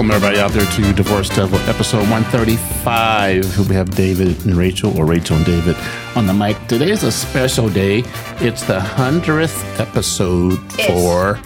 Welcome, everybody out there to Divorce Devil episode 135. We have David and Rachel, or Rachel and David, on the mic. Today is a special day. It's the 100th episode It's- for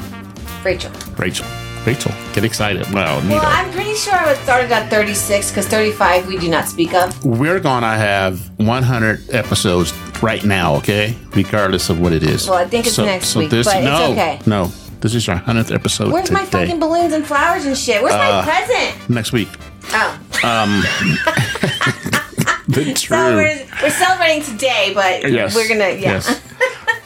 Rachel. Rachel. Rachel, get excited. Wow, Well. I'm pretty sure I was started at 36 because 35 we do not speak of. We're going to have 100 episodes right now, okay? Regardless of what it is. Well, I think it's next week, but it's okay. No, this is our 100th episode Where's today. my fucking balloons and flowers and shit? Where's Uh, my present? Next week. Oh, Um, The so we're, we're celebrating today, but Yes. we're gonna yeah. Yes.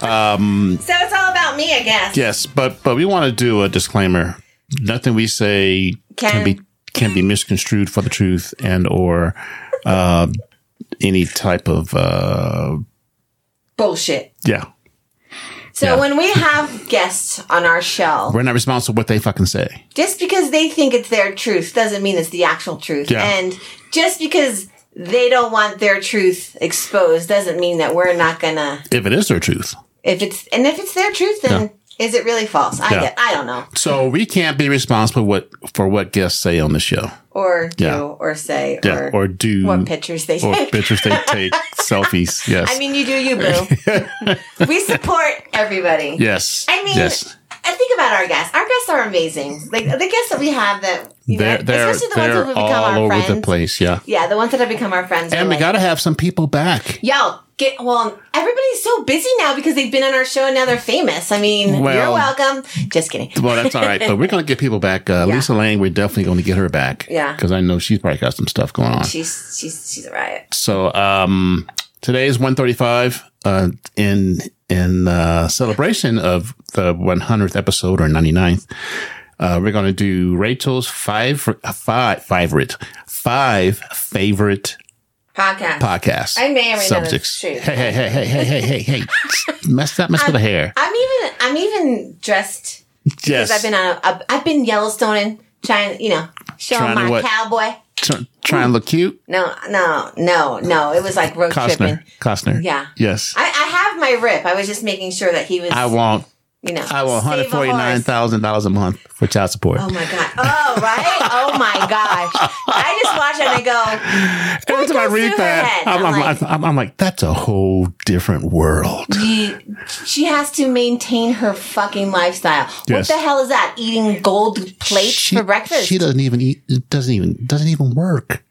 So it's all about me, I guess. Yes, but but we want to do a disclaimer. Nothing we say can, Can- be can be misconstrued for the truth and or uh, any type of uh, Bullshit. yeah. So Yeah. when we have guests on our show, We're not responsible for what they fucking say. just because they think it's their truth doesn't mean it's the actual truth. Yeah. And just because they don't want their truth exposed doesn't mean that we're not gonna If it is their truth, if it's and if it's their truth then is it really false? I Yeah. get, I don't know. so we can't be responsible what for what guests say on the show. Or do Yeah. or say Yeah, or, or do what pictures they or take. pictures they take, selfies. Yes, I mean you do you, boo. we support everybody. yes. I mean yes. I think about our guests. Our guests are amazing. Like the guests that we have that you They're know, they're especially the ones who have become all our over friends. the place. Yeah, Yeah, the ones that have become our friends. and we like, got to have some people back. Yo, get well. Everybody's so busy now because they've been on our show and now they're famous. I mean, Well- you're welcome. Just kidding. Well, that's all right, but we're going to get people back. Uh, Yeah. Lisa Lang, we're definitely going to get her back. Yeah. because I know she's probably got some stuff going on. She's she's she's a riot. So um, today is one thirty-five. Uh, in in uh, celebration of the one hundredth episode or 99th, uh, we're going to do Rachel's five five favorite five favorite Podcast. podcasts. I may or may not have subjects. shaved. Hey hey hey hey hey hey hey hey! mess that mess with the hair. I'm even I'm even dressed Yes, because I've been on a, a I've been Yellowstoning trying you know showing Trying my cowboy. Try, try and look cute. No no no no. It was like road tripping. Costner. Costner. Yeah. Yes. I, I have my rip. I was just making sure that he was. I want you know. I want one hundred forty nine thousand dollars a month for child support. Oh my god! Oh right! Oh my gosh! I just watch it and I go, Every time I read that, I'm, I'm like- I'm, I'm like, that's a whole different world. You- she has to maintain her fucking lifestyle. Yes. What the hell is that? Eating gold plates She- for breakfast? She doesn't even eat. It doesn't even doesn't even work.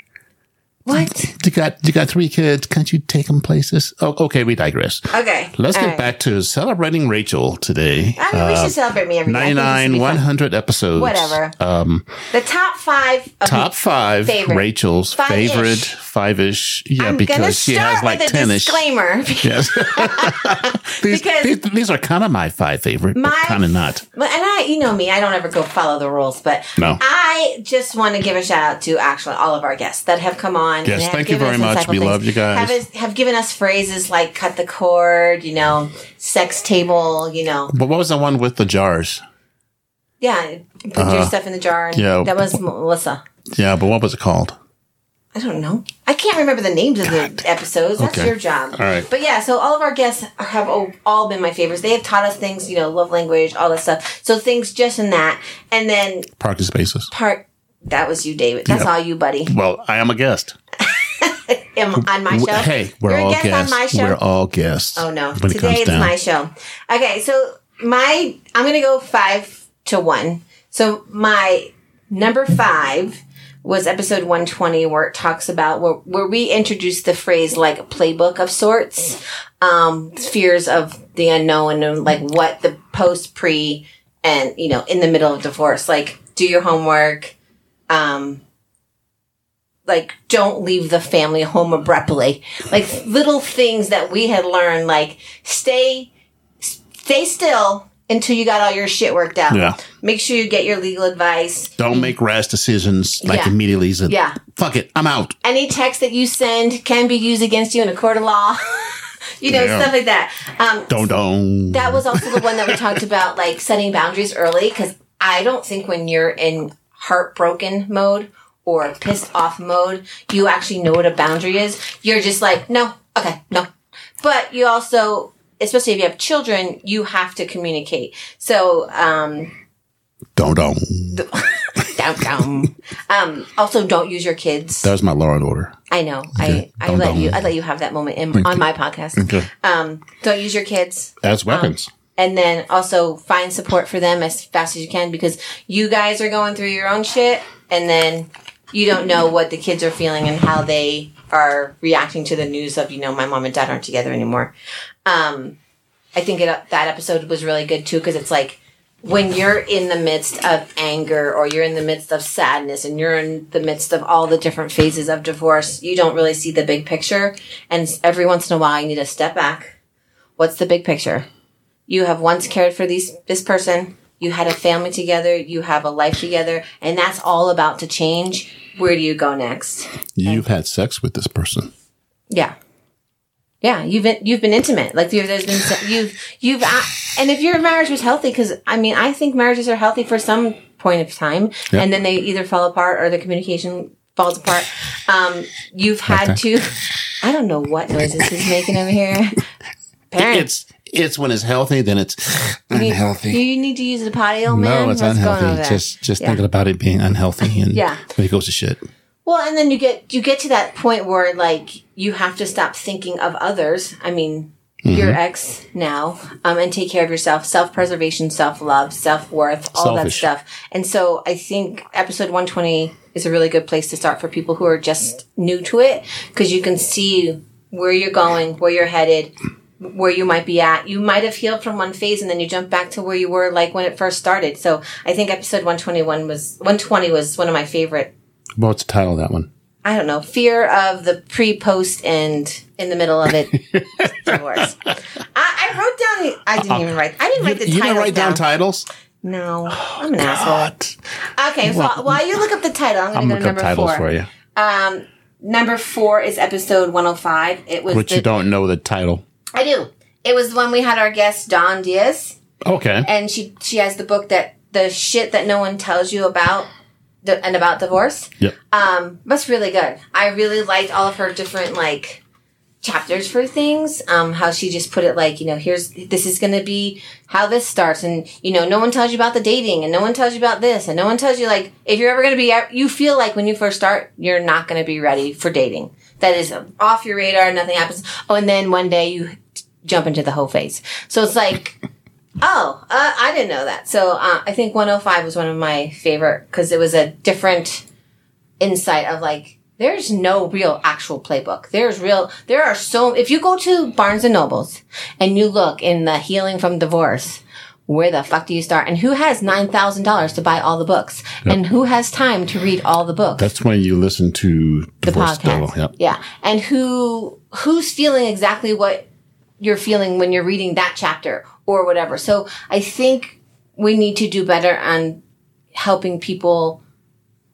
What? You got you got three kids. Can't you take them places? Oh, okay, we digress. Okay. Let's all get right. back to celebrating Rachel today. I mean, we should celebrate me every day. I think this would 99, be fun. 100 episodes. Whatever. Um, The top five. Of top five Favorite. Rachel's Five-ish. favorite five ish. Yeah, I'm because she has like 10 ish. disclaimer. Yes. these, Because- these, these are kind of my five favorite, My- kind of not. But and I, you know me, I don't ever go follow the rules, but No. I just want to give a shout out to actually all of our guests that have come on. Yes, and thank you very much. We love you guys. Have, have given us phrases like "cut the cord," you know, "sex table," you know, But what was the one with the jars? yeah, put your stuff in the jar. Uh-huh. Yeah. that was Melissa. Yeah, but what was it called? I don't know. I can't remember the names of the episodes. That's Okay. your job. All right. But yeah, so all of our guests have all- been my favorites. They have taught us things, you know, love language, all that stuff. So things just in that. And then Parking spaces. part, that was you, David. That's Yeah. all you, buddy. Well, I am a guest. Am, on my show. Hey, we're You're all a guest guests. on my show. We're all guests. oh no. Today it's down. my show. Okay, so my, I'm going to go five to one. So my number five was episode 120 where it talks about where, where we introduced the phrase like a playbook of sorts um fears of the unknown and like what the post pre and you know in the middle of divorce like do your homework um like don't leave the family home abruptly like little things that we had learned like stay stay still until you got all your shit worked out Yeah. make sure you get your legal advice Don't make rash decisions like Yeah. immediately. So, Yeah. Fuck it. I'm out. any text that you send can be used against you in a court of law. you know, Yeah. stuff like that. Um, Don't don't. that was also the one that we talked about, like setting boundaries early, because I don't think when you're in heartbroken mode or pissed off mode, you actually know what a boundary is. You're just like, no, okay, no. But you also, especially if you have children, you have to communicate. So, um, don't don't. dum, dum. Um, also, don't use your kids. That was my law and order. I know. I, I Dum, let dum. you. I let you have that moment in, on my podcast. Okay. Um, don't use your kids. As weapons. And then also find support for them as fast as you can because you guys are going through your own shit and then you don't know what the kids are feeling and how they are reacting to the news of you know my mom and dad aren't together anymore. Um i think it, that episode was really good too because it's like when you're in the midst of anger or you're in the midst of sadness and you're in the midst of all the different phases of divorce you don't really see the big picture. And every once in a while you need to step back. What's the big picture you have once cared for these this person. You had a family together. You have a life together. And that's all about to change. Where do you go next? You've had sex with this person. yeah. Yeah you've been you've been intimate. Like there- there's been se- you've you've and if your marriage was healthy because i mean i think marriages are healthy for some point of time Yeah. and then they either fall apart or the communication falls apart. Um you've had to i don't know what noises he's making over here. Parents It's it's when it's healthy, then it's do unhealthy. you need to use the patio man no, it's What's going on unhealthy. there? Just just Yeah. thinking about it being unhealthy and Yeah. when it goes to shit. Well, and then you get you get to that point where like you have to stop thinking of others. I mean, your Mm-hmm. ex now, um, and take care of yourself. Self preservation, self love, self worth, all that stuff. And so I think episode one twenty is a really good place to start for people who are just new to it because you can see where you're going, where you're headed. Where you might be at. You might have healed from one phase and then you jump back to where you were like when it first started. So I think episode 121 was, 120 was one of my favorite What's the title of that one? I don't know, fear of the pre, post, and in the middle of it divorce. I, I wrote down. I didn't even write. I didn't write the you title didn't write down titles? no, I'm an asshole. What? Okay, so while you look up the title, I'm I'm going to go to number titles four. for you. Um, number four is episode 105. It was which the, you don't know the title. I do. It was when we had our guest Dawn Diaz, Okay. and she she has the book that the shit that no one tells you about. The, and about divorce. Yep. Um, that's really good. I really liked all of her different like chapters for things. Um, how she just put it like, you know, here's this is gonna be how this starts, and you know, no one tells you about the dating, and no one tells you about this, and no one tells you like if you're ever gonna be, you feel like when you first start, you're not gonna be ready for dating. That is off your radar. Nothing happens. Oh, and then one day you jump into the whole phase. So it's like. Oh, uh, I didn't know that. So uh, I think 105 was one of my favorite because it was a different insight of like there's no real actual playbook. There's real there are so if you go to Barnes and Nobles and you look in the healing from divorce, where the fuck do you start? And who has nine thousand dollars to buy all the books? And who has time to read all the books? That's when you listen to the Divorce podcast. Yep. Yeah. And who who's feeling exactly what you're feeling when you're reading that chapter or whatever. So I think we need to do better on helping people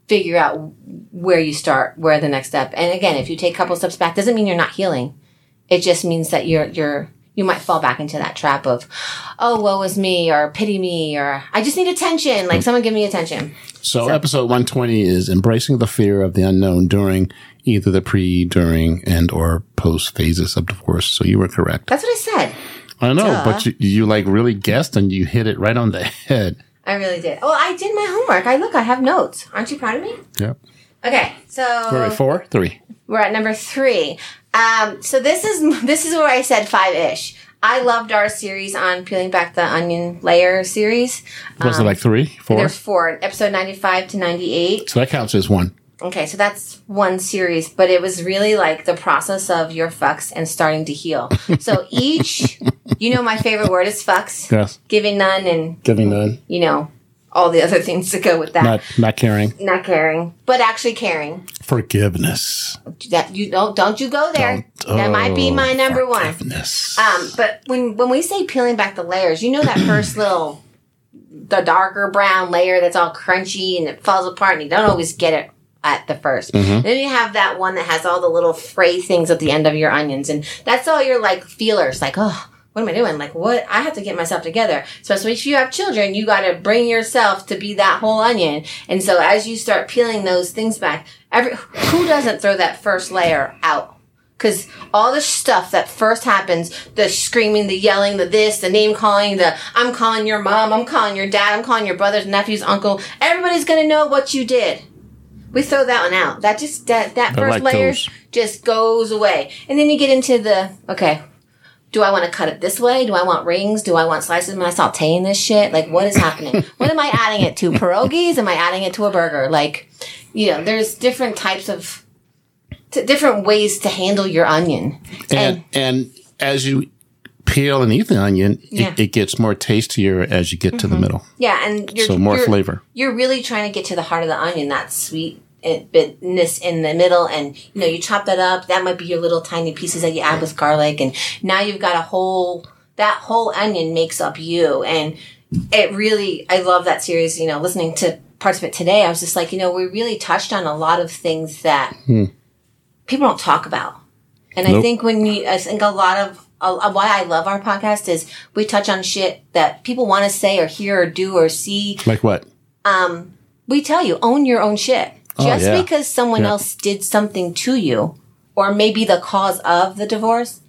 figure out where you start, where the next step. And again, if you take a couple steps back, doesn't mean you're not healing. It just means that you're you're you might fall back into that trap of, oh, woe is me, or pity me, or I just need attention. Like mm. someone give me attention. So, episode 120 is embracing the fear of the unknown during either the pre, during, and or post phases of divorce. So you were correct. That's what I said. I know, Duh. but you, you like really guessed and you hit it right on the head. I really did. Well, I did my homework. I look, I have notes. Aren't you proud of me? Yep. Okay, so Wait, wait, four, three. we're at number three. Um, so this is this is where I said five ish. I loved our series on peeling back the onion layer series. Was it like three, four? There's four, episode ninety five to ninety eight. So that counts as one. Okay, so that's one series, but it was really like the process of your fucks and starting to heal. So each, you know, my favorite word is fucks, Yes. giving none, and Giving none. you know all the other things that go with that. Not, not caring. not caring, but actually caring. Forgiveness. That you don't don't you go there. that might be my number one. Oh, Um, but when when we say peeling back the layers, you know that first little the darker brown layer that's all crunchy and it falls apart and you don't always get it at the 1st Then you have that one that has all the little fray things at the end of your onions and that's all your like feelers like, oh, what am I doing? Like what I have to get myself together. Especially if you have children, you gotta bring yourself to be that whole onion. And so as you start peeling those things back, every who doesn't throw that first layer out? Because all the stuff that first happens, the screaming, the yelling, the this, the name calling, the I'm calling your mom, I'm calling your dad, I'm calling your brothers, nephews, uncle, everybody's gonna know what you did. We throw that one out. That just that that I first like layer those. just goes away. And then you get into the okay, do I want to cut it this way? Do I want rings? Do I want slices? Am I sauteing this shit? Like, what is happening? what am I adding it to? Pierogies? Am I adding it to a burger? Like, you know, there's different types of, t- different ways to handle your onion. And and as you peel and eat the onion, Yeah. Mm-hmm. it, it gets more tastier as you get to the middle. Yeah, and you're, So more flavor. You're really trying to get to the heart of the onion, that sweet bitness in the middle, and you know you chop that up. That might be your little tiny pieces that you add with garlic, and now you've got a whole. That whole onion makes up you, and it really. I love that series. You know, listening to parts of it today, I was just like, you know, we really touched on a lot of things that people don't talk about. And I think when you, I think a lot of, uh, why I love our podcast is we touch on shit that people want to say or hear or do or see. Like what? Um, we tell you, own your own shit. Oh, Just yeah. because someone Yeah. else did something to you or maybe the cause of the divorce,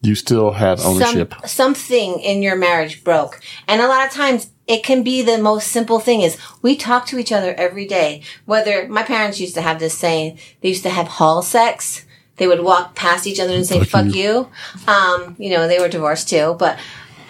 You still have some, ownership. something in your marriage broke. And a lot of times it can be the most simple thing is we talk to each other every day. Whether my parents used to have this saying, they used to have hall sex. They would walk past each other and say, fuck you. Um, you know, they were divorced too, but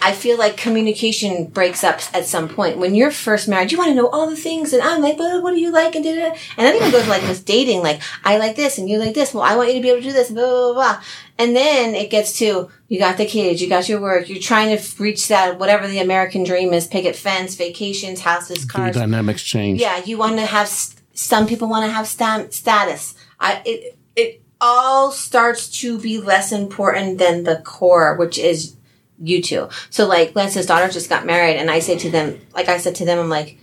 I feel like communication breaks up at some point. When you're first married, you want to know all the things, and I'm like, but what do you like? And da, da, and that even goes like with dating, like I like this and you like this. Well, I want you to be able to do this, blah blah blah. blah. And then it gets to you got the kids, you got your work, you're trying to reach that whatever the American dream is: picket fence, vacations, houses, The cars. dynamics change. Yeah, you want to have. Some people want to have stam- status. I it it all starts to be less important than the core, which is you two. So like Lance's daughter just got married, and I say to them, like I said to them, I'm like,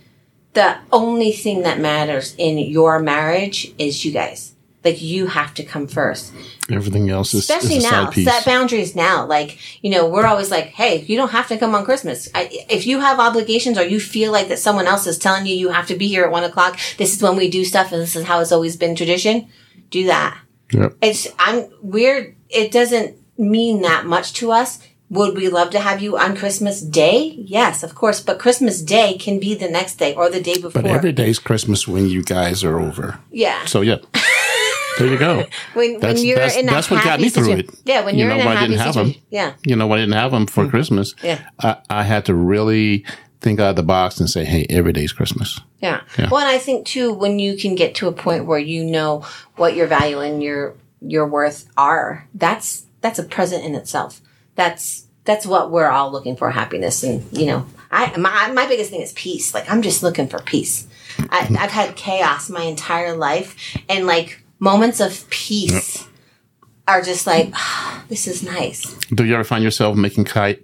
the only thing that matters in your marriage is you guys. Like you have to come first Everything else is, especially is a now side piece. set boundaries now like you know we're always like hey you don't have to come on christmas I, if you have obligations or you feel like that someone else is telling you you have to be here at one o'clock this is when we do stuff and this is how it's always been tradition do that Yep. it's i'm weird it doesn't mean that much to us would we love to have you on christmas day yes of course but christmas day can be the next day or the day before But every day's Christmas when you guys are over. yeah So yeah. there you go. when, when That's- you're that's- in a that's what got me through situ- it. yeah when You you're know in a I happy didn't have situation yeah You know, I didn't have them for mm-hmm. Christmas. Yeah. I, I had to really think out of the box and say, hey, every day's Christmas. Yeah. Yeah. Well, and I think too, when you can get to a point where you know what your value and your your worth are, that's that's a present in itself. That's that's what we're all looking for, happiness, and you know, I my my biggest thing is peace. Like I'm just looking for peace. I, I've had chaos my entire life, and like moments of peace are just like this is nice. Do you ever find yourself making chi-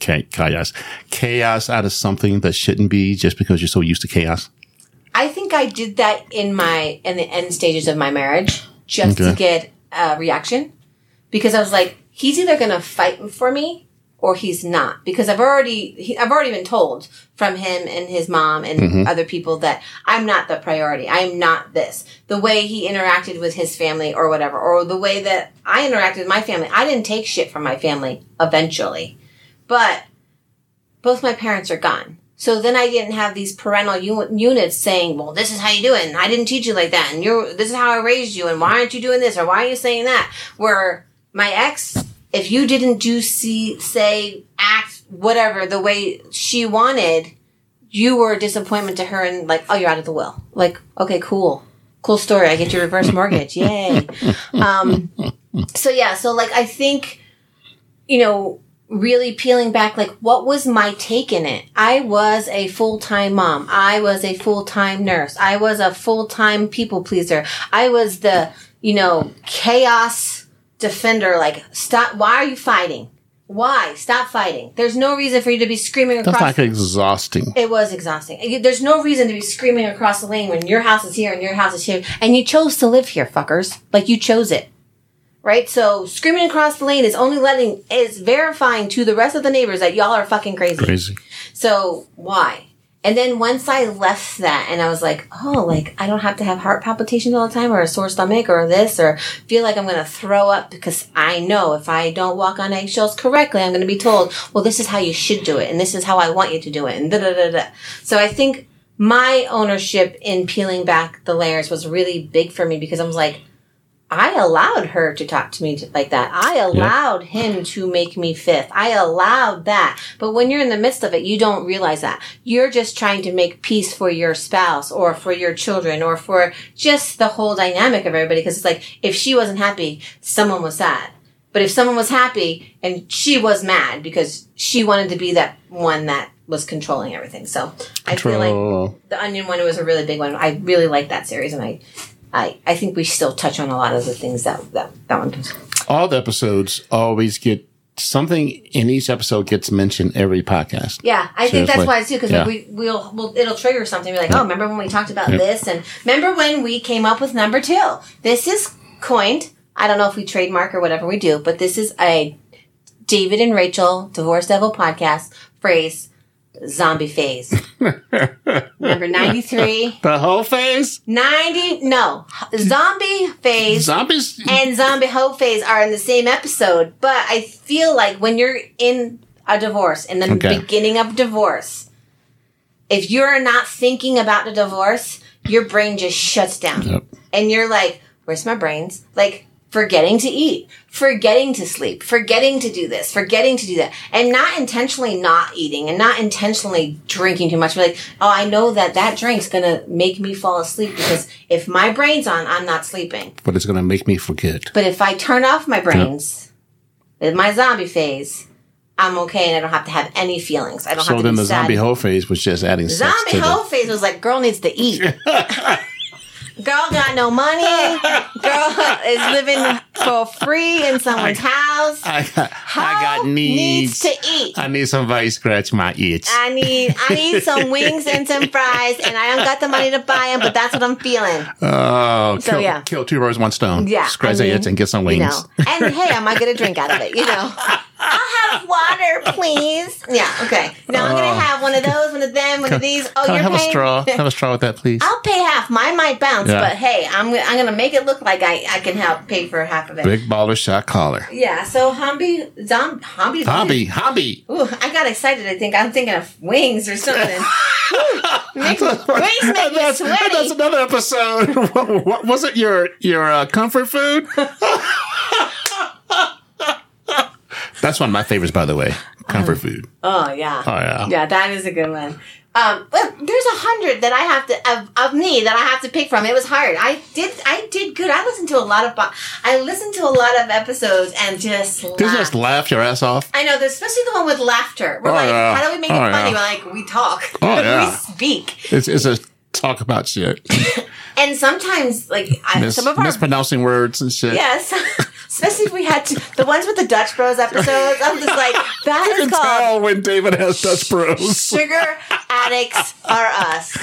chi- chaos, chaos out of something that shouldn't be just because you're so used to chaos? I think I did that in my in the end stages of my marriage just to get a reaction because I was like, he's either going to fight for me or he's not because I've already he, I've already been told from him and his mom and mm-hmm. other people that I'm not the priority. I'm not this. The way he interacted with his family or whatever, or the way that I interacted with my family, I didn't take shit from my family eventually, but both my parents are gone. So then I didn't have these parental u- units saying, "Well, this is how you do it," and I didn't teach you like that, and you're this is how I raised you, and why aren't you doing this, or why are you saying that? Where my ex, if you didn't do, see, say, act, whatever the way she wanted, you were a disappointment to her, and like, oh, you're out of the will. Like, okay, cool, cool story. I get your reverse mortgage, yay. Um, so yeah, so like I think, you know, really peeling back, like what was my take in it? I was a full time mom. I was a full time nurse. I was a full time people pleaser. I was the, you know, chaos defender. Like, stop. Why are you fighting? Why? Stop fighting. There's no reason for you to be screaming across. That's like exhausting. It was exhausting. There's no reason to be screaming across the lane when your house is here and your house is here, and you chose to live here, fuckers. Like you chose it, right? So screaming across the lane is only letting is verifying to the rest of the neighbors that y'all are fucking crazy. Crazy. So why? And then once I left that and I was like, oh, like I don't have to have heart palpitations all the time or a sore stomach or this or feel like I'm going to throw up because I know if I don't walk on eggshells correctly, I'm going to be told, well, this is how you should do it and this is how I want you to do it and da da da da. So I think my ownership in peeling back the layers was really big for me because I was like, I allowed her to talk to me like that. I allowed him to make me fifth. I allowed that. But when you're in the midst of it, you don't realize that. You're just trying to make peace for your spouse or for your children or for just the whole dynamic of everybody. Because it's like, if she wasn't happy, someone was sad. But if someone was happy and she was mad because she wanted to be that one that was controlling everything. So I feel like the Onion one was a really big one. I really like that series, and I, I, I think we still touch on a lot of the things that that that one does. All the episodes always get something in each episode gets mentioned every podcast. Yeah, I think that's why too, because Yeah. we we'll, we'll it'll trigger something. Be like, oh, remember when we talked about this, and remember when we came up with number two? This is coined. I don't know if we trademark or whatever we do, but this is a David and Rachel Divorce Devil podcast phrase. Zombie phase. Number 93. The whole phase? 90, no. Zombie phase Zombies? and zombie hoe phase are in the same episode, but I feel like when you're in a divorce, in the Okay. beginning of divorce, if you're not thinking about the divorce, your brain just shuts down. Yep. And you're like, where's my brains? Like, forgetting to eat, forgetting to sleep, forgetting to do this, forgetting to do that, and not intentionally not eating and not intentionally drinking too much. Be like, oh, I know that that drink's gonna make me fall asleep because if my brain's on, I'm not sleeping. But it's to make me forget. But if I turn off my brains, in my zombie phase, I'm okay and I don't have to have any feelings. I don't So have to then be the sad. zombie whole phase was just adding Zombie hoe phase was like, girl needs to eat. girl got no money. Girl is living for free in someone's house. I got, I got needs. to eat. I need somebody to scratch my itch. I need I need some wings and some fries, and I don't got the money to buy them, but that's what I'm feeling. Oh, So, kill, yeah. kill two birds, one stone. Yeah, Scratch I the mean, itch and get some wings. You know, and hey, I might get a drink out of it. You know, I'll have water, please. Yeah, okay. No, I'm gonna have one of those, one of them, one of these. Oh, you're have a straw? Have a straw with that, please. I'll pay half. Mine might bounce, Yeah. but hey, I'm gonna- I'm gonna make it look like I, I can help pay for half of it. Big baller shot collar. Yeah. So Humby, zom, Humby, Hobby, hobby. Ooh, I got excited. I think I'm thinking of wings or something. Makes, wings make me that's, sweaty. that's another episode. what, what was it? Your your uh, comfort food? That's one of my favorites, by the way. Comfort food. Oh yeah. Oh yeah. Yeah, that is a good one. Um, but there's a hundred that I have to of, of me that I have to pick from. It was hard. I did I did good. I listened to a lot of I listened to a lot of episodes and just Did you just laugh your ass off? I know, especially the one with laughter. We're Oh, like, yeah. how do we make it Oh, funny? yeah. We're like, we talk. Oh, yeah. we speak. It's, it's a talk about shit. And sometimes, like, I, Mis- some of our mispronouncing words and shit. Yes. Especially if we had to, the ones with the Dutch Bros episodes. I'm just like, that You is can called tell when David has Dutch Bros. Sugar Addicts Are Us.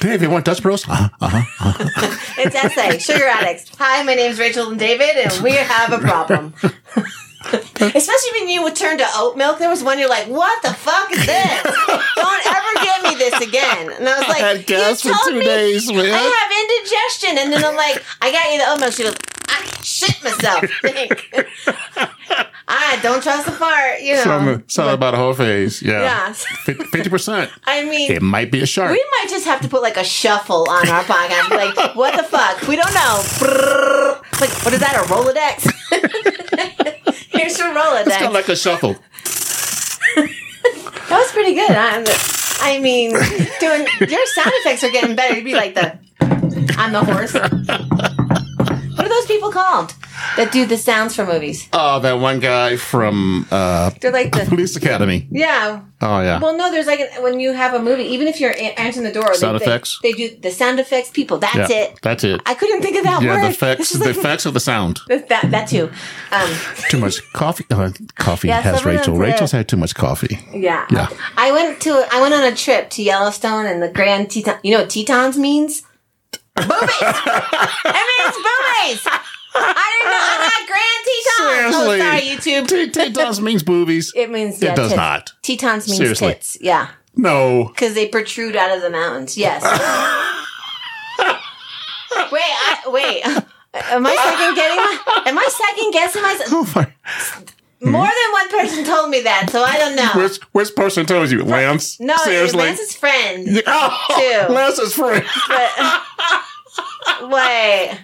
Dave, you want Dutch Bros? Uh-huh, uh-huh. It's essay, Sugar Addicts. Hi, my name's Rachel and David, and we have a problem. Especially when you would turn to oat milk. There was one you're like, what the fuck is this? Don't ever give me this again. And I was like, I had gas you for told two me days, man. I have indigestion. And then I'm like, I got you the oat milk. She goes, I shit myself. I don't trust the fart, you know. Something, something about a whole phase. Yeah. yeah. Fifty percent. I mean, It might be a shark. we might just have to put like a shuffle on our podcast. Like, what the fuck? We don't know. Like, what is that? A Rolodex? Here's your Rolodex. It's kind of like a shuffle. that was pretty good. I'm, I mean, doing your sound effects are getting better. You'd be like the, I'm the horse. What are those people called that do the sounds for movies? Oh, that one guy from uh, They're like the, Police Academy. yeah. Oh yeah. Well, no, there's like an, when you have a movie, even if you're a- answering the door, Sound they, effects? They, do the sound effects people. That's yeah, it. That's it. I couldn't think of that yeah, word. the effects, the effects of the sound. that, that too. Um, Too much coffee. Uh, coffee Yeah, has Rachel. uh, Rachel's had too much coffee. yeah. Yeah. I went to I went on a trip to Yellowstone and the Grand Teton. You know what Tetons means? Boobies. it means boobies. I didn't know. I got Grand Tetons. Seriously. Oh, sorry, YouTube. Tetons means boobies. It means It does tits. not. Tetons means Seriously. tits. Yeah. No. Because they protrude out of the mountains. Yes. wait, I, wait. Am I second getting my? Am I second guessing myself? Oh my. More than one person told me that, so I don't know. Which, which person told you? Lance? no, Seriously? Lance's friend. Oh, Two. Lance's friend. But wait,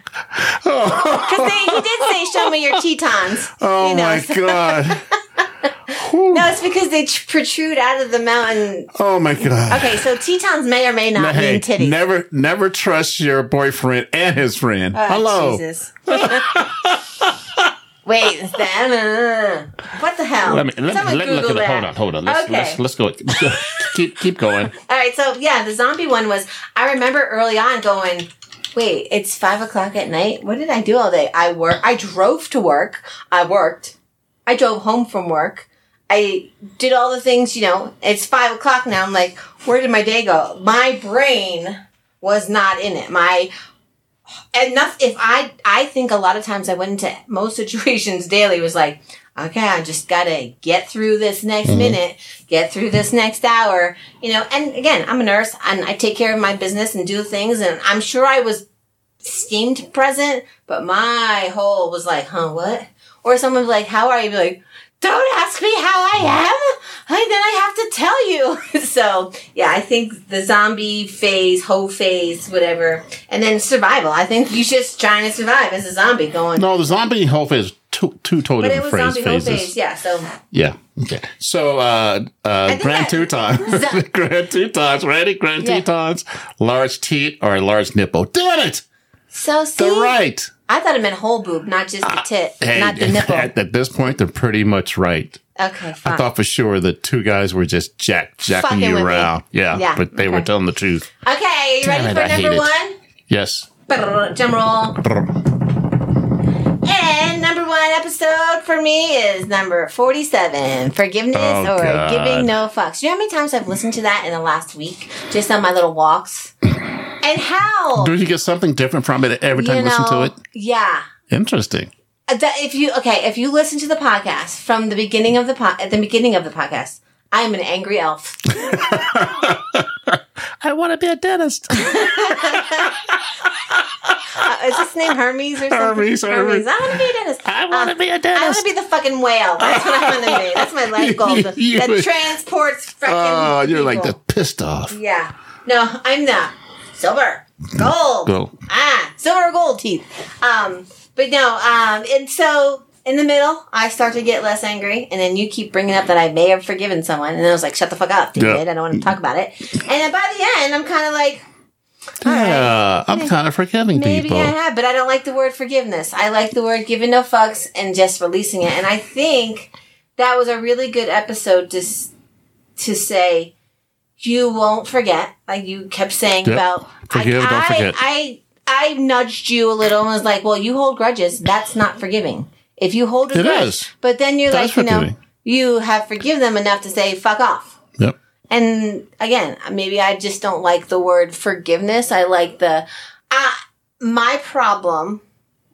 because he did say, "Show me your Tetons." Oh you know, my so- god. No, it's because they tr- protrude out of the mountain. Oh my god. Okay, so Tetons may or may not Hey, mean titties. never, never trust your boyfriend and his friend. Oh, Hello. Jesus. Wait, is that, uh, what the hell? Let me let, Someone let, look at it. that. Hold on, hold on. Let's Okay. let's, let's go. keep keep going. All right, so yeah, the zombie one was. I remember early on going, "Wait, it's five o'clock at night. What did I do all day? I work. I drove to work. I worked. I drove home from work. I did all the things. You know, it's five o'clock now. I'm like, where did my day go? My brain was not in it. My enough. If I, I think a lot of times I went into most situations daily was like, okay, I just gotta get through this next mm-hmm. minute, get through this next hour, you know. And again, I'm a nurse and I take care of my business and do things, and I'm sure I was seemed present, but my whole was like, huh, what? Or someone was like, how are you? Be like, don't ask me how I am. Like, then I have to tell you. so yeah, I think the zombie phase, whole phase, whatever, and then survival. I think you're just trying to survive as a zombie going. No, the zombie whole phase two two total but it different was phrase phases. phase, yeah. So Yeah. Okay. So uh uh Grand Tetons. Zo- Grand Tetons, ready? Grand Yeah. Tetons, large teat or a large nipple. Damn it! so see, They're right. I thought it meant whole boob, not just the ah, tit, Hey, not the nipple. At, at this point, they're pretty much right. Okay, fine. I thought for sure the two guys were just jack jacking Fucking you around. Yeah, Yeah, but they were telling the truth. okay, you Damn ready it, for I number one? Yes. Drum roll. And number one episode for me is number 47 Forgiveness Oh, or God. Giving No Fucks. Do you know how many times I've listened to that in the last week just on my little walks? And how? Do you get something different from it every time you you listen to it? Yeah. Interesting. Uh, That if you okay, if you listen to the podcast from the beginning of the po- at the beginning of the podcast, I am an angry elf. I want to be a dentist. Uh, is his name Hermes or something? Hermes, Hermes. I want to be a dentist. I want to Um, be a I want to be the fucking whale. That's what I want to be. That's my life goal. The, You that transports freaking. Oh, you're like the pissed off. Yeah. No, I'm the silver, gold. Go. Ah, silver or gold teeth. Um, but no. Um, and so in the middle, I start to get less angry, and then you keep bringing up that I may have forgiven someone, and I was like, "Shut the fuck up, dude! Yeah. I don't want to talk about it." And then by the end, I'm kind of like, Yeah, I'm kind of forgiving Maybe people. I have, but I don't like the word forgiveness. I like the word giving no fucks and just releasing it. And I think that was a really good episode to to say you won't forget. Like you kept saying Yep. about Forgive, I, don't forget. I I nudged you a little and was like, "Well, you hold grudges. That's not forgiving. If you hold a It grudge, is. but then you're That's like, you know, you have forgive them enough to say fuck off." Yep. And again, maybe I just don't like the word forgiveness. I like the uh, my problem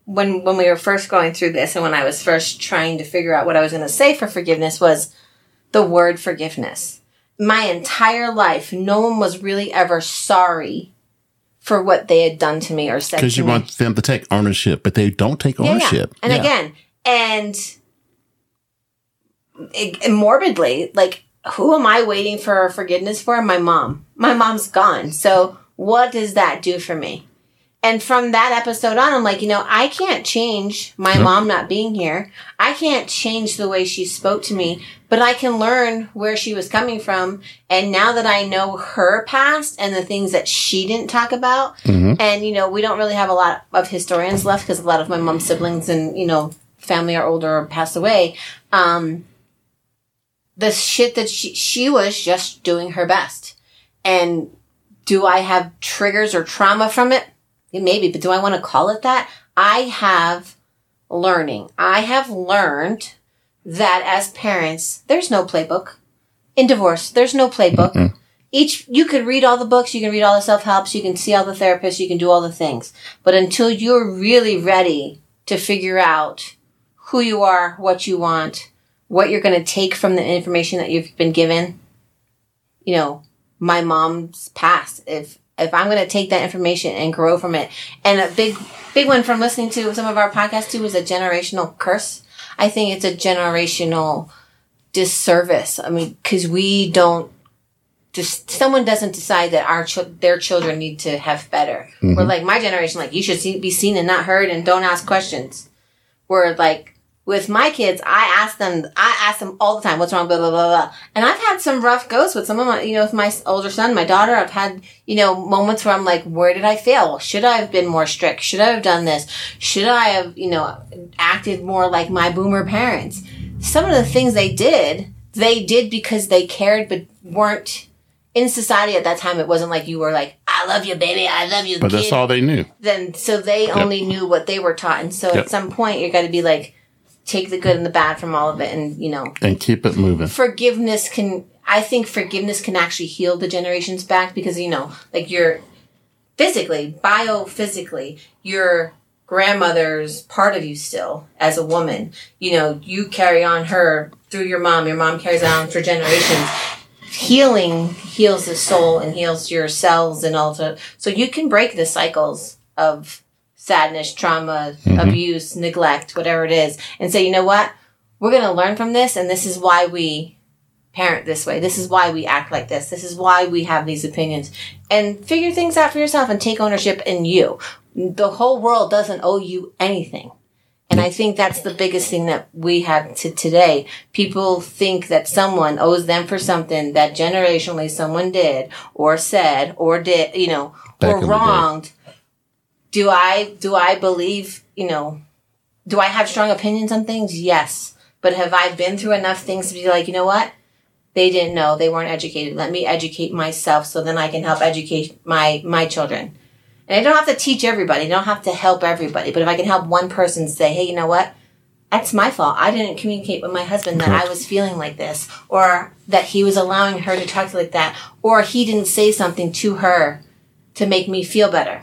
when when we were first going through this and when I was first trying to figure out what I was going to say for forgiveness was the word forgiveness. My entire life, no one was really ever sorry for what they had done to me or said to me. Because you me. want them to take ownership, but they don't take Yeah, yeah. ownership. And Yeah. again, and it, morbidly, like, who am I waiting for forgiveness for? My mom. My mom's gone. So what does that do for me? And from that episode on, I'm like, you know, I can't change my mom not being here. I can't change the way she spoke to me, but I can learn where she was coming from. And now that I know her past and the things that she didn't talk about, Mhm. and you know, we don't really have a lot of historians left because a lot of my mom's siblings and you know, family are older or passed away. Um, the shit that she she was just doing her best, and do I have triggers or trauma from it? Maybe, but do I want to call it that? I have learning. I have learned that as parents, there's no playbook. In divorce, there's no playbook. Each, you could read all the books, you can read all the self helps, you can see all the therapists, you can do all the things. But until you're really ready to figure out who you are, what you want, what you're going to take from the information that you've been given, you know, my mom's past. If if I'm going to take that information and grow from it, and a big big one from listening to some of our podcasts too is a generational curse. I think it's a generational disservice. I mean, because we don't just someone doesn't decide that our ch- their children need to have better. Mm-hmm. We're like my generation, like you should see, be seen and not heard, and don't ask questions. We're like with my kids, I ask them, I ask them all the time, what's wrong, blah blah blah blah. And I've had some rough goes with some of my, you know, with my older son, my daughter. I've had you know moments where I'm like, where did I fail? Should I have been more strict? Should I have done this? Should I have you know acted more like my boomer parents? Some of the things they did, they did because they cared, but weren't in society at that time. It wasn't like you were like, I love you, baby, I love you, But kid. that's all they knew. then so they only knew what they were taught, and so Yep. at some point you're going to be like, take the good and the bad from all of it, and you know, And keep it moving. forgiveness can. I think forgiveness can actually heal the generations back because you know, like you're physically, biophysically, your grandmother's part of you still as a woman. You know, you carry on her through your mom. Your mom carries on for generations. Healing heals the soul and heals your cells and all so you can break the cycles of sadness, trauma, abuse, neglect, whatever it is, and say, you know what? We're gonna learn from this and this is why we parent this way. This is why we act like this. This is why we have these opinions. And figure things out for yourself and take ownership in you. The whole world doesn't owe you anything. And I think that's the biggest thing that we have to today. People think that someone owes them for something that generationally someone did or said or did, you know, Back or wronged. Do I do I believe, you know, do I have strong opinions on things? Yes. But have I been through enough things to be like, you know what? They didn't know. They weren't educated. Let me educate myself so then I can help educate my my children. And I don't have to teach everybody. I don't have to help everybody. But if I can help one person say, hey, you know what? That's my fault. I didn't communicate with my husband that I was feeling like this, or that he was allowing her to talk like that, or he didn't say something to her to make me feel better.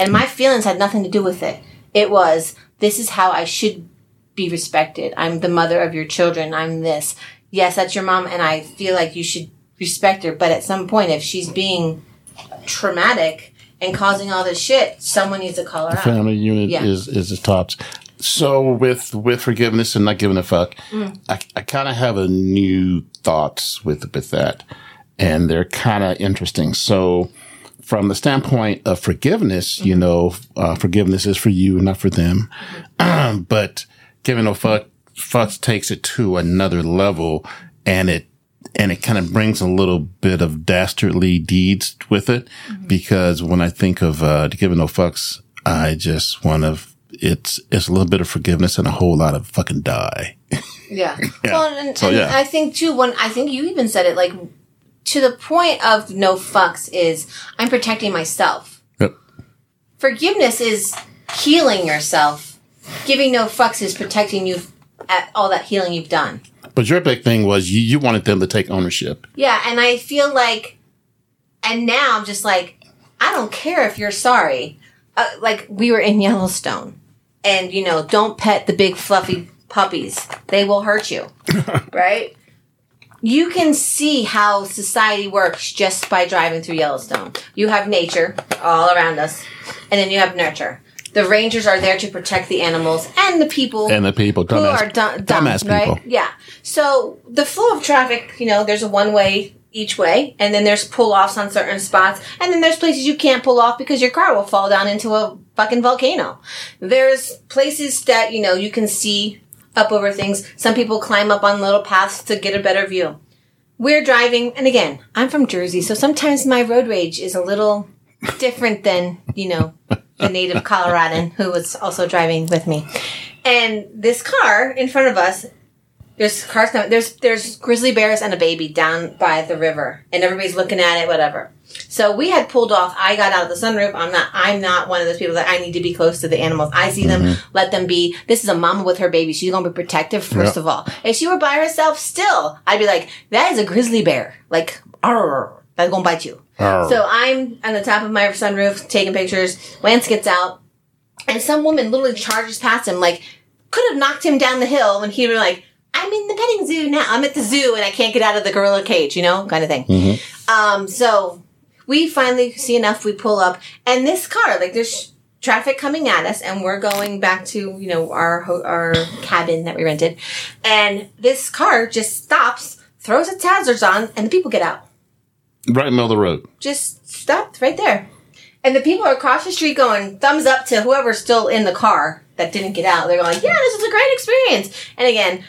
And my feelings had nothing to do with it. It was, this is how I should be respected. I'm the mother of your children. I'm this. Yes, that's your mom, and I feel like you should respect her. But at some point, if she's being traumatic and causing all this shit, someone needs to call her out. Family unit Yeah. is is the tops. So with with forgiveness and not giving a fuck, Mm. I, I kind of have a new thoughts with with that, and they're kind of interesting. So from the standpoint of forgiveness, you Mm-hmm. know, uh, forgiveness is for you, not for them. Mm-hmm. but giving a fuck fuck takes it to another level, and it and it kind of brings a little bit of dastardly deeds with it because when I think of uh, giving no fucks, I just want to. It's it's a little bit of forgiveness and a whole lot of fucking die. Yeah. Well, and, So, yeah. I think too. When I think you even said it, like to the point of no fucks is I'm protecting myself. Yep. Forgiveness is healing yourself. Giving no fucks is protecting you at all that healing you've done. But your big thing was you, you wanted them to take ownership. Yeah, and I feel like, and now I'm just like, I don't care if you're sorry. Uh, like we were in Yellowstone, and you know, don't pet the big fluffy puppies; they will hurt you, right? You can see how society works just by driving through Yellowstone. You have nature all around us, and then you have nurture. The rangers are there to protect the animals and the people And the people, who dumbass, are dumb, dumb dumbass right? people. Yeah. So the flow of traffic, you know, there's a one way each way, and then there's pull offs on certain spots, and then there's places you can't pull off because your car will fall down into a fucking volcano. There's places that you know you can see up over things. Some people climb up on little paths to get a better view. We're driving, and again, I'm from Jersey, so sometimes my road rage is a little different than you know the native Coloradan who was also driving with me. And this car in front of us, there's cars coming. There's there's grizzly bears and a baby down by the river, and everybody's looking at it. Whatever. So we had pulled off. I got out of the sunroof. I'm not. I'm not one of those people that I need to be close to the animals. I see them. Mm-hmm. Let them be. This is a mama with her baby. She's gonna be protective first Yeah. of all. If she were by herself, still, I'd be like, that is a grizzly bear. Like, arr, that's gonna bite you. Arr. So I'm on the top of my sunroof taking pictures. Lance gets out, and some woman literally charges past him, like could have knocked him down the hill when he was like, "I I'm in the petting zoo now. I'm at the zoo and I can't get out of the gorilla cage, you know, kind of thing. Um, so we finally see enough. We pull up, and this car, like, there's traffic coming at us, and we're going back to you know our ho- our cabin that we rented, and this car just stops, throws its hazards on, and the people get out. Right in the middle of the road. Just stopped right there, and the people are across the street going thumbs up to whoever's still in the car that didn't get out. They're going, "Yeah, this is a great experience." And again,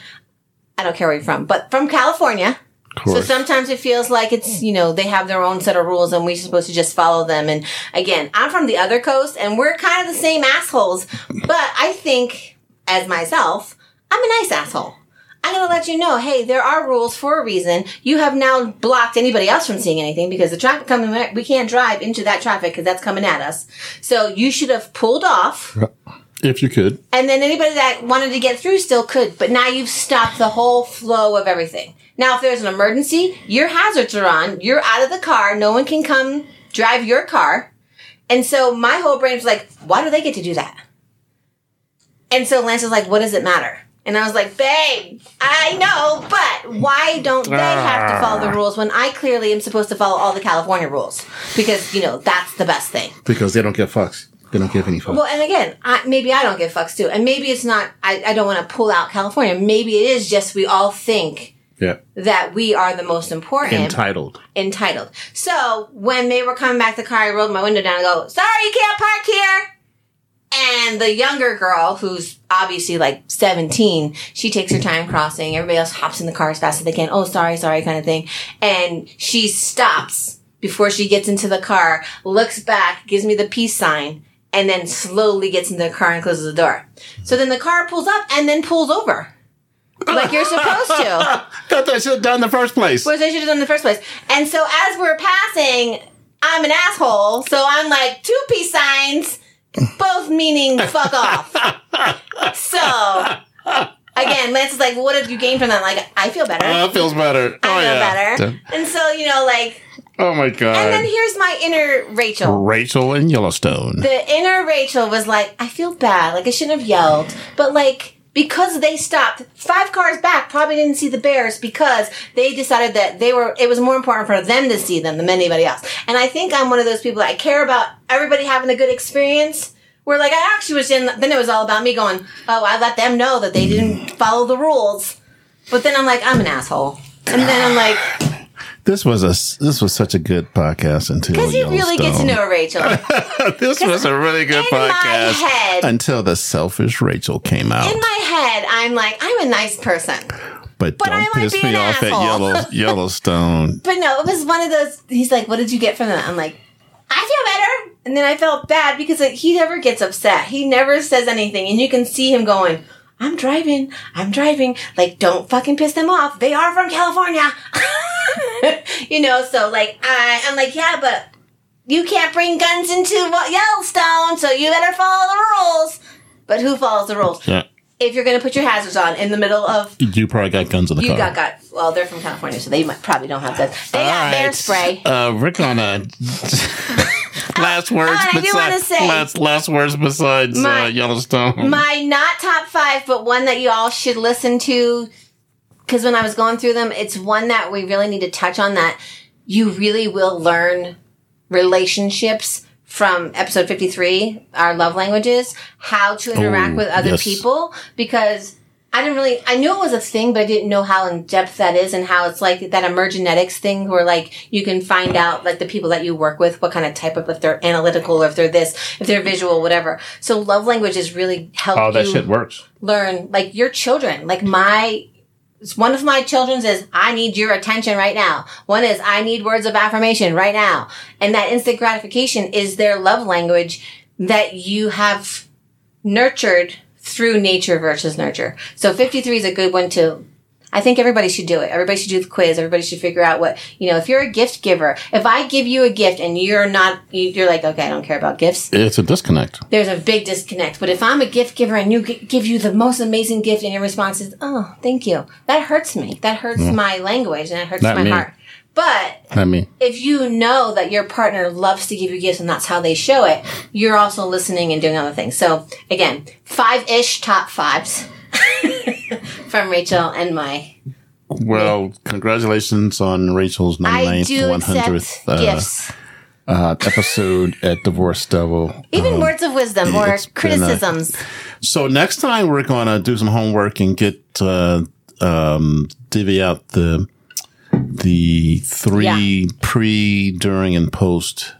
I don't care where you're from, but from California. So sometimes it feels like it's, you know, they have their own set of rules and we're supposed to just follow them. And again, I'm from the other coast and we're kind of the same assholes. But I think, as myself, I'm a nice asshole. I'm going to let you know, hey, there are rules for a reason. You have now blocked anybody else from seeing anything because the traffic coming, we can't drive into that traffic because that's coming at us. So you should have pulled off. If you could. And then anybody that wanted to get through still could, but now you've stopped the whole flow of everything. Now, if there's an emergency, your hazards are on, you're out of the car, no one can come drive your car. And so my whole brain was like, why do they get to do that? And so Lance was like, what does it matter? And I was like, babe, I know, but why don't they have to follow the ah. rules when I clearly am supposed to follow all the California rules? Because, you know, that's the best thing. Because they don't give fucks. They don't give any fucks. Well, and again, I, maybe I don't give fucks too, and maybe it's not. I, I don't want to pull out California. Maybe it is just we all think yeah. that we are the most important, Entitled. entitled. So when they were coming back to the car, I rolled my window down and go, "Sorry, you can't park here." And the younger girl, who's obviously like 17, she takes her time crossing. Everybody else hops in the car as fast as they can. Oh, sorry, sorry, kind of thing. And she stops before she gets into the car, looks back, gives me the peace sign, and then slowly gets into the car and closes the door. So then the car pulls up and then pulls over. Like you're supposed to. Thought that should have done in the first place. What I should have done in the first place. And so as we're passing, I'm an asshole. So I'm like, two peace signs, both meaning fuck off. So again, Lance is like, what did you gain from that? Like, I feel better. Oh, that feels better. I oh, feel yeah. better. And so, you know, like, Oh my god. and then here's my inner Rachel. Rachel in Yellowstone. The inner Rachel was like, I feel bad. Like, I shouldn't have yelled. But, like, because they stopped five cars back, probably didn't see the bears because they decided that they were, it was more important for them to see them than anybody else. And I think I'm one of those people that I care about everybody having a good experience. Where, like, I actually was in, then it was all about me going, oh, I let them know that they didn't follow the rules. But then I'm like, I'm an asshole. And then I'm like, this was a this was such a good podcast until because you really get to know Rachel. this was a really good in my podcast head- until the selfish Rachel came out. In my head, I'm like, I'm a nice person. but, but don't I piss me off asshole. at Yellow, Yellowstone. But no, it was one of those. He's like, "What did you get from that?" I'm like, "I feel better." And then I felt bad because like, he never gets upset. He never says anything, and you can see him going, "I'm driving. I'm driving." Like, don't fucking piss them off. They are from California. you know, so like I, I'm like, yeah, but you can't bring guns into Yellowstone, so you better follow the rules. But who follows the rules? Yeah. If you're gonna put your hazards on in the middle of You probably got guns in the you car. got got well, they're from California, so they might, probably don't have guns. They got All bear spray. Uh, Rick on gonna last words. I do wanna besides say- last last words besides My- uh, Yellowstone. My not top five, but one that you all should listen to. Because when I was going through them, it's one that we really need to touch on. That you really will learn relationships from episode 53 our love languages how to interact Oh, with other yes. people because i didn't really i knew it was a thing but i didn't know how in depth that is and how it's like that emergenetics thing where like you can find out like the people that you work with what kind of type of if they're analytical or if they're this if they're visual whatever so love languages really help oh, that you shit works. learn like your children like my one of my children's is I need your attention right now. One is I need words of affirmation right now. And that instant gratification is their love language that you have nurtured through nature versus nurture. So 53 is a good one to I think everybody should do it. Everybody should do the quiz. Everybody should figure out what, you know, if you're a gift giver, if I give you a gift and you're not, you- you're like, okay, I don't care about gifts It's a disconnect. there's a big disconnect. But if I'm a gift giver and you g- give you the most amazing gift and your response is, "Oh, thank you," that hurts me. That hurts my language and that hurts Not my me. heart. But I mean, if you know that your partner loves to give you gifts and that's how they show it, you're also listening and doing other things. So again, five ish top fives. from Rachel and my. Well, congratulations on Rachel's I 99th, 100th uh, uh, episode at Divorce Devil. even words of wisdom or been, uh, criticisms. So next time we're going to do some homework and get uh, um, divvy out the the three pre, during, and post.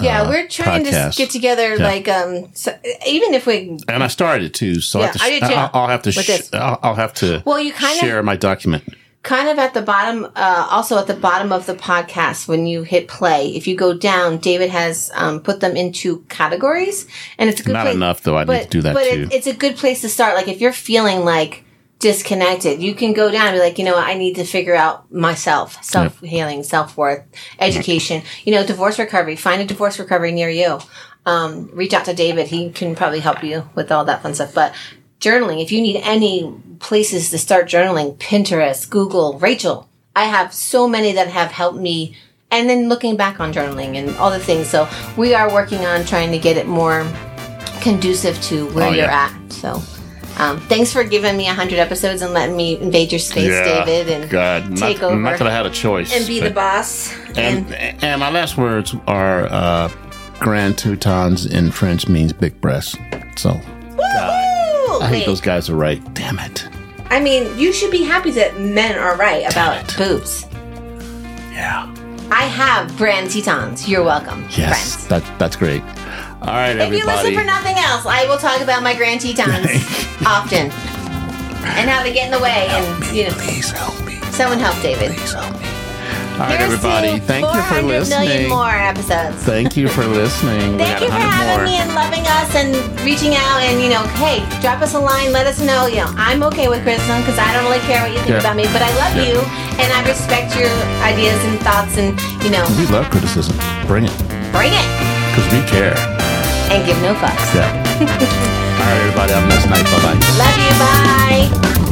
yeah, we're trying uh, podcast. to get together. Like, um, so, even if we, And I started it too, so I, have to Yeah, I did too. I'll, I'll have to sh- I'll, I'll have to Well, you kinda- share my document. kind of at the bottom, uh, also at the bottom of the podcast, when you hit play, if you go down, David has um, put them into categories, and it's a good Not place. enough though. I need but to do that but too. It, it's a good place to start. Like if you're feeling like disconnected, you can go down and be like, you know what, I need to figure out myself, self healing, self worth, education. You know, divorce recovery. Find a divorce recovery near you. Um, reach out to David. He can probably help you with all that fun stuff. But journaling, if you need any places to start journaling, Pinterest, Google, Rachel. I have so many that have helped me. And then looking back on journaling and all the things. So we are working on trying to get it more conducive to where Oh, you're yeah. at. So, um, thanks for giving me 100 episodes and letting me invade your space, David, and God, take not, over Not that I had a choice. and be the boss. And, and my last words are uh, Grand Tetons in French means big breasts. So! I hate Wait, those guys are right. Damn it. I mean, you should be happy that men are right about boobs. Yeah. I have Grand Tetons. You're welcome, Yes. friends. That, that's great. All right, If you listen for nothing else, I will talk about my grand Tetons often and how they get in the way. And you know, Please help me. someone help David. Please help me. All right, everybody. Thank you for 400 million listening. more episodes. Thank you for listening. we Thank you for having more. me and loving us and reaching out and you know, hey, drop us a line, let us know. You know, I'm okay with criticism because I don't really care what you think Yeah. about me, but I love Yeah. you and I respect your ideas and thoughts and you know, We love criticism. Bring it. bring it Because we care. And give no fucks. Yeah. All right, everybody. Have a nice night. Bye bye. Love you. Bye.